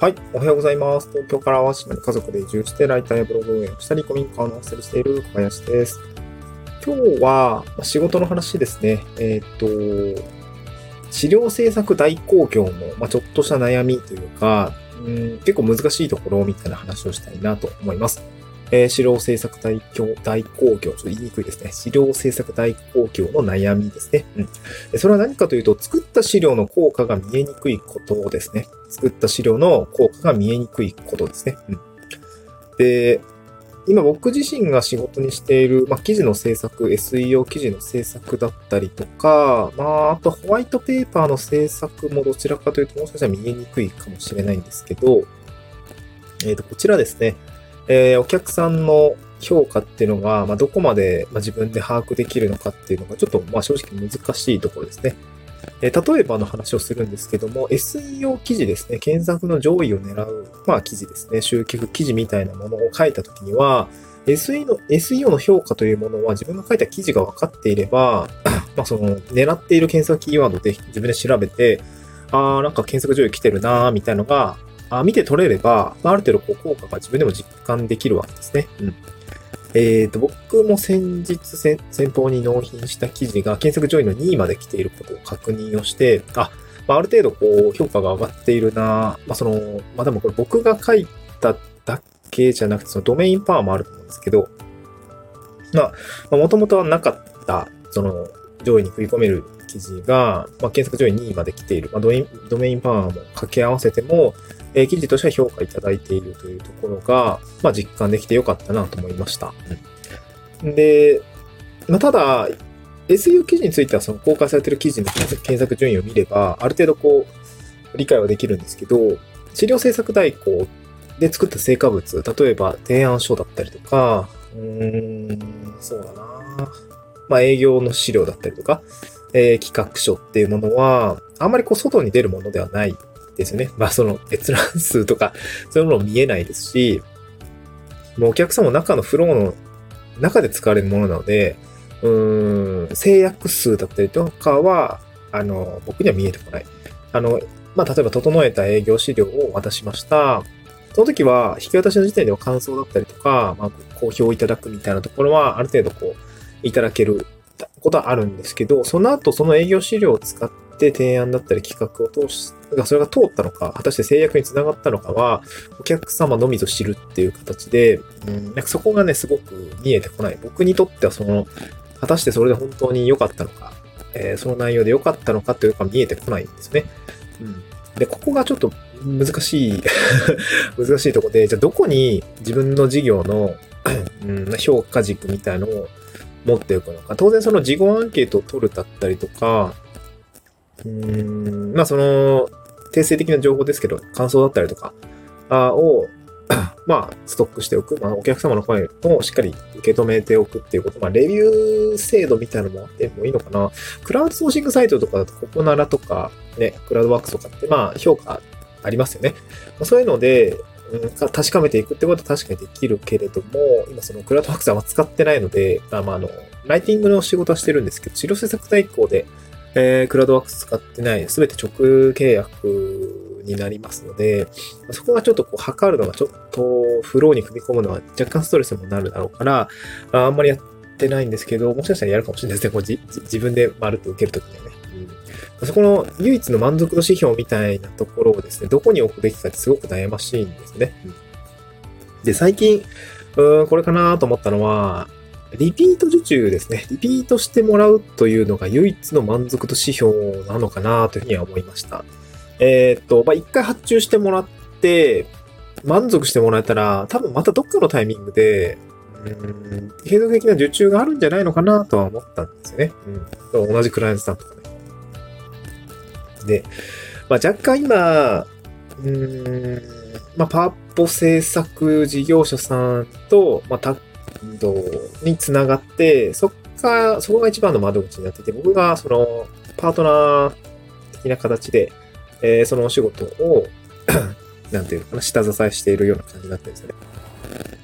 はい。おはようございます。東京から淡島に家族で移住して、ライターやブログ運営をしたり、古民家を直したりしている小林です。今日は、仕事の話ですね。えーっ、と、資料制作代行業の、まあ、ちょっとした悩みというか、うん、結構難しいところみたいな話をしたいなと思います。えー資料制作代行、代行業、ちょっと言いにくいですね。資料制作代行業の悩みですね。うん。それは何かというと、作った資料の効果が見えにくいことですね。作った資料の効果が見えにくいことですね。うん、で、今僕自身が仕事にしている、まあ、記事の制作、SEO 記事の制作だったりとか、まあ、あとホワイトペーパーの制作もどちらかというと、もしかしたら見えにくいかもしれないんですけど、えっ、と、こちらですね、えーお客さんの評価っていうのが、まあ、どこまで、まあ、自分で把握できるのかっていうのが、ちょっと、まあ、正直難しいところですね。えー例えばの話をするんですけども、SEO 記事ですね、検索の上位を狙う、まあ、記事ですね、集客記事みたいなものを書いたときには、SE の SEO の評価というものは自分が書いた記事が分かっていれば、まあ、その、狙っている検索キーワードで自分で調べて、あーなんか検索上位来てるなーみたいなのが、あ見て取れれば、まある程度こう効果が自分でも実感できるわけですね。うん。えっ、と、僕も先日先先方に納品した記事が検索上位の2位まで来ていることを確認をして、あ、まあ、ある程度こう評価が上がっているな、まあその、まあでもこれ僕が書いただけじゃなくて、そのドメインパワーもあると思うんですけど、まあ、もともとはなかった、その、上位に食い込める記事が、まあ、検索上位2位まで来ている、まあ、ドメインドメインパワーも掛け合わせても、えー記事としては評価いただいているというところが、まあ、実感できてよかったなと思いました。うんで、まあ、ただ、SEO 記事についてはその公開されている記事の検索検索順位を見れば、ある程度こう、理解はできるんですけど、資料制作代行で作った成果物、例えば提案書だったりとか、うーん、そうだなまあ営業の資料だったりとか、えー企画書っていうものは、あんまりこう外に出るものではないですよね。まあその閲覧数とか、そういうもの見えないですし、もうお客さんも中のフローの中で使われるものなので、うーん、制約数だったりとかは、あの、僕には見えてこない。あの、まあ、例えば整えた営業資料を渡しました。その時は、引き渡しの時点では感想だったりとか、まあ、好評いただくみたいなところは、ある程度こう、いただけることはあるんですけど、その後、その営業資料を使って提案だったり企画を通し、がそれが通ったのか、果たして制約につながったのかは、お客様のみぞ知るっていう形で、うん、なんかそこがね、すごく見えてこない。僕にとってはその、果たしてそれで本当に良かったのか、えーその内容で良かったのかっていうのが見えてこないんですね。うん。で、ここがちょっと難しい、難しいところで、じゃあどこに自分の事業の、うん、評価軸みたいのを持っておくのか。当然その事後アンケートを取るだったりとか、うん、まあその、定性的な情報ですけど、感想だったりとか、あを、まあ、ストックしておく。まあ、お客様の声をしっかり受け止めておくっていうこと。まあ、レビュー制度みたいなのもあってもいいのかな。クラウドソーシングサイトとかだと、ココナラとか、ね、クラウドワークスとかって、まあ、評価ありますよね。まあそういうので、うん確かめていくってことは確かにできるけれども、今そのクラウドワークスはあ使ってないので、まあまああの、ライティングの仕事はしてるんですけど、資料制作代行で、えークラウドワークス使ってない、すべて直契約になりますので、そこがちょっとこう測るのがちょっとフローに踏み込むのは若干ストレスにもなるだろうから、あんまりやってないんですけど、もしかしたらやるかもしれないですね。こうじ自分でまるっと受けるときにはね。そこの唯一の満足度指標みたいなところをですね、どこに置くべきかってすごく悩ましいんですね。で、最近、うーん、これかなと思ったのは、リピート受注ですね。リピートしてもらうというのが唯一の満足度指標なのかなというふうには思いました。えーっと、まあ、一回発注してもらって、満足してもらえたら、多分またどっかのタイミングで、うーん、継続的な受注があるんじゃないのかなとは思ったんですよね。うん。同じクライアントさんとかね。で、まあ、若干今、うーん、まあ、パワポ制作事業者さんと、まあ、タッドにつながって、そっか、そこが一番の窓口になってて、僕がその、パートナー的な形で、えーそのお仕事を、なんていうのかな、下支えしているような感じになってるんですよね。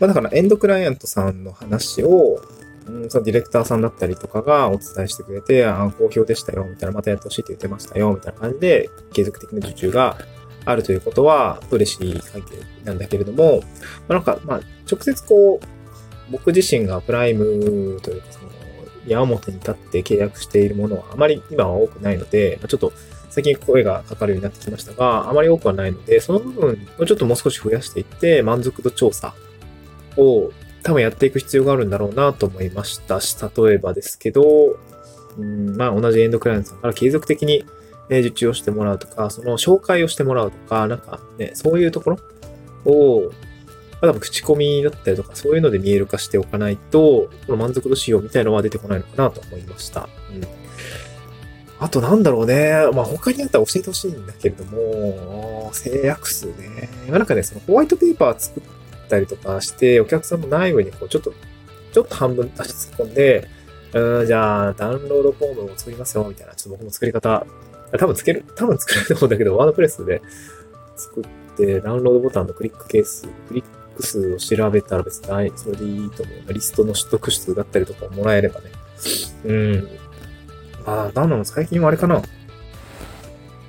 まあ、だから、エンドクライアントさんの話を、うん、そのディレクターさんだったりとかがお伝えしてくれて、あ好評でしたよ、みたいな、またやってほしいって言ってましたよ、みたいな感じで、継続的な受注が、あるということは嬉しい関係なんだけれども、まあ、なんか、まあ、直接こう、僕自身がプライムというか、その、矢面に立って契約しているものはあまり今は多くないので、ちょっと最近声がかかるようになってきましたが、あまり多くはないので、その部分をちょっともう少し増やしていって、満足度調査を多分やっていく必要があるんだろうなと思いましたし、例えばですけど、うん、まあ同じエンドクライアントさんから継続的に受注をしてもらうとか、その紹介をしてもらうとか、なんかね、そういうところを、多分口コミだったりとか、そういうので見える化しておかないと、この満足度仕様みたいのは出てこないのかなと思いました。うん。あとなんだろうね。まあ他にあったら教えてほしいんだけれども、制約数ね。なんかね、そのホワイトペーパー作ったりとかして、お客さんの内部にこう、ちょっと、ちょっと半分足し突っ込んで、うん、じゃあ、ダウンロードフォームを作りますよ、みたいな。ちょっと僕も作り方、多分つける、多分作れると思うんだけど、ワードプレスで作って、ダウンロードボタンのクリックケース、クリック数を調べたら別に、それでいいと思う。リストの取得数だったりとかもらえればね。うん。まあ、なんなの最近はあれかな。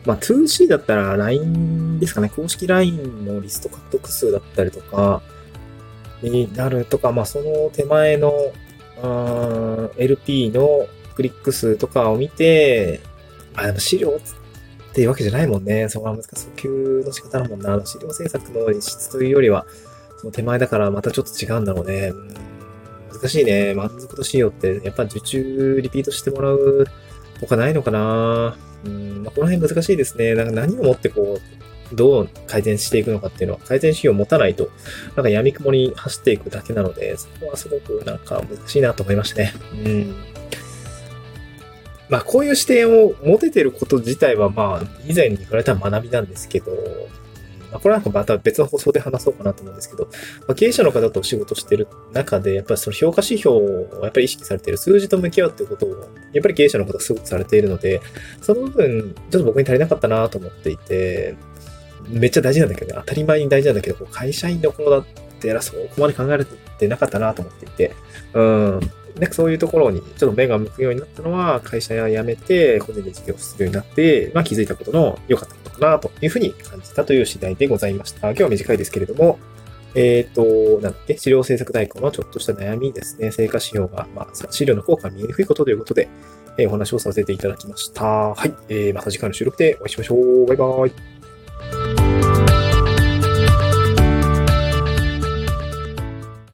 まあ、2C だったら LINE ですかね。公式 LINE のリスト獲得数だったりとか、になるとか、まあ、その手前の、LP のクリック数とかを見て、あ、でも資料っていうわけじゃないもんね。そこは難しい。訴求の仕方だもんな。資料制作の実質というよりは、その手前だからまたちょっと違うんだろうね。難しいね。満足度仕様って、やっぱ受注リピートしてもらう他ないのかなうん、まあ、この辺難しいですね。なんか何をもってこう、どう改善していくのかっていうのは、改善仕様を持たないと、なんか闇雲に走っていくだけなので、そこはすごくなんか難しいなと思いましたね。うん。まあ、こういう視点を持ててること自体は、まあ、以前に比べたら学びなんですけど、まあ、これはまた別の放送で話そうかなと思うんですけど、まあ、経営者の方とお仕事してる中で、やっぱりその評価指標をやっぱり意識されている数字と向き合うってことを、やっぱり経営者の方すごくされているので、その部分、ちょっと僕に足りなかったなと思っていて、めっちゃ大事なんだけどね、当たり前に大事なんだけど、会社員の頃だってらそこまで考えてなかったなと思っていて、うん。なんかそういうところにちょっと目が向くようになったのは、会社辞めて、個人で事業するようになって、まあ気づいたことの良かったことかなというふうに感じたという次第でございました。今日は短いですけれども、えっ、ー、と、なんだっけ、資料制作代行のちょっとした悩みですね。成果指標が、まあ、資料の効果が見えにくいことということで、えー、お話をさせていただきました。はい。えー、また次回の収録でお会いしましょう。バイバイ。